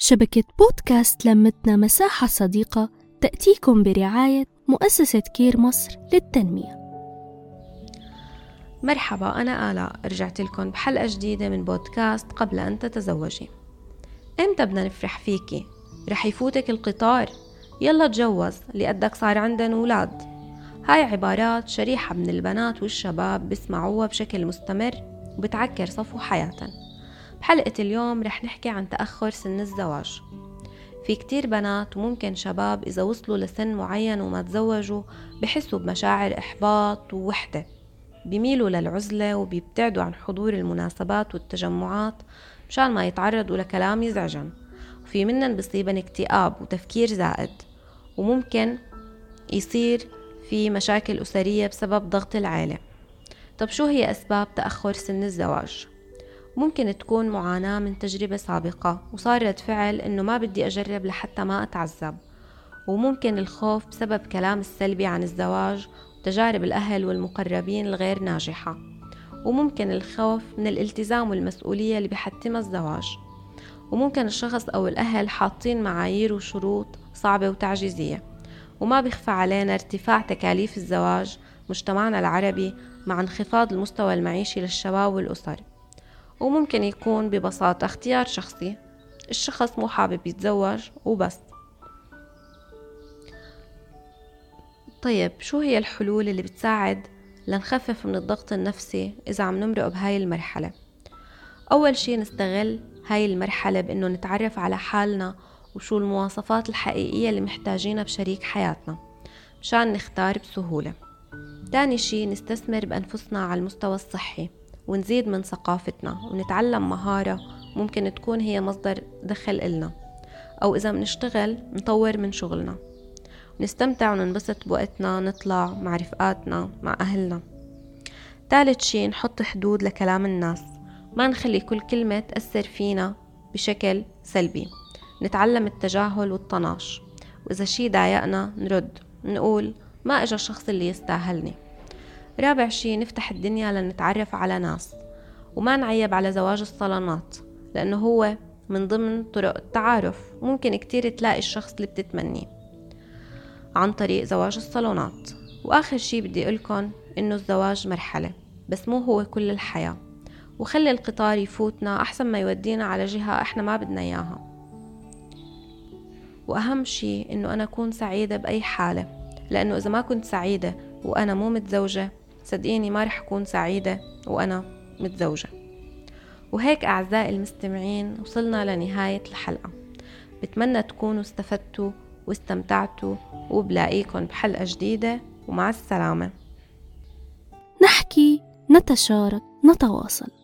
شبكة بودكاست لمتنا مساحة صديقة تأتيكم برعاية مؤسسة كير مصر للتنمية. مرحبا أنا آلاء. رجعت لكم بحلقة جديدة من بودكاست قبل أن تتزوجي. إمتى بدنا نفرح فيكي؟ رح يفوتك القطار؟ يلا تجوز لقدك صار عندنا أولاد. هاي عبارات شريحة من البنات والشباب بيسمعوها بشكل مستمر وبتعكر صفو حياتهم بحلقة اليوم رح نحكي عن تأخر سن الزواج. في كتير بنات وممكن شباب إذا وصلوا لسن معين وما تزوجوا بحسوا بمشاعر إحباط ووحدة. بيميلوا للعزلة وبيبتعدوا عن حضور المناسبات والتجمعات مشان ما يتعرضوا لكلام يزعجن. وفي منن بصيبن اكتئاب وتفكير زائد. وممكن يصير في مشاكل أسرية بسبب ضغط العيلة. طب شو هي أسباب تأخر سن الزواج؟ ممكن تكون معاناة من تجربة سابقة وصار رد فعل إنه ما بدي أجرب لحتى ما أتعذب. وممكن الخوف بسبب كلام السلبي عن الزواج وتجارب الأهل والمقربين الغير ناجحة. وممكن الخوف من الالتزام والمسؤولية اللي بحتمها الزواج. وممكن الشخص أو الأهل حاطين معايير وشروط صعبة وتعجيزية. وما بيخفى علينا ارتفاع تكاليف الزواج مجتمعنا العربي مع انخفاض المستوى المعيشي للشباب والأسر. وممكن يكون ببساطة اختيار شخصي. الشخص مو حابب يتزوج وبس. طيب شو هي الحلول اللي بتساعد لنخفف من الضغط النفسي إذا عم نمرق بهاي المرحلة؟ أول شي نستغل هاي المرحلة بإنه نتعرف على حالنا وشو المواصفات الحقيقية اللي محتاجينها بشريك حياتنا مشان نختار بسهولة. تاني شي نستثمر بأنفسنا على المستوى الصحي. ونزيد من ثقافتنا ونتعلم مهارة ممكن تكون هي مصدر دخل إلنا. أو إذا بنشتغل نطور من شغلنا. نستمتع وننبسط بوقتنا نطلع مع رفقاتنا مع أهلنا. ثالث شي نحط حدود لكلام الناس. ما نخلي كل كلمة تأثر فينا بشكل سلبي. نتعلم التجاهل والطناش. وإذا شي ضايقنا نرد نقول ما إجا الشخص اللي يستاهلني. رابع شي نفتح الدنيا لنتعرف على ناس. وما نعيب على زواج الصالونات لأنه هو من ضمن طرق التعارف. ممكن كتير تلاقي الشخص اللي بتتمنيه. عن طريق زواج الصالونات. وآخر شي بدي أقولكن إنه الزواج مرحلة بس مو هو كل الحياة. وخلي القطار يفوتنا أحسن ما يودينا على جهة إحنا ما بدنا إياها. وأهم شي إنه أنا أكون سعيدة بأي حالة لأنه إذا ما كنت سعيدة وأنا مو متزوجة صدقيني ما رح أكون سعيدة وأنا متزوجة. وهيك أعزائي المستمعين وصلنا لنهاية الحلقة. بتمنى تكونوا استفدتوا واستمتعتوا وبلاقيكم بحلقة جديدة ومع السلامة. نحكي نتشارك نتواصل.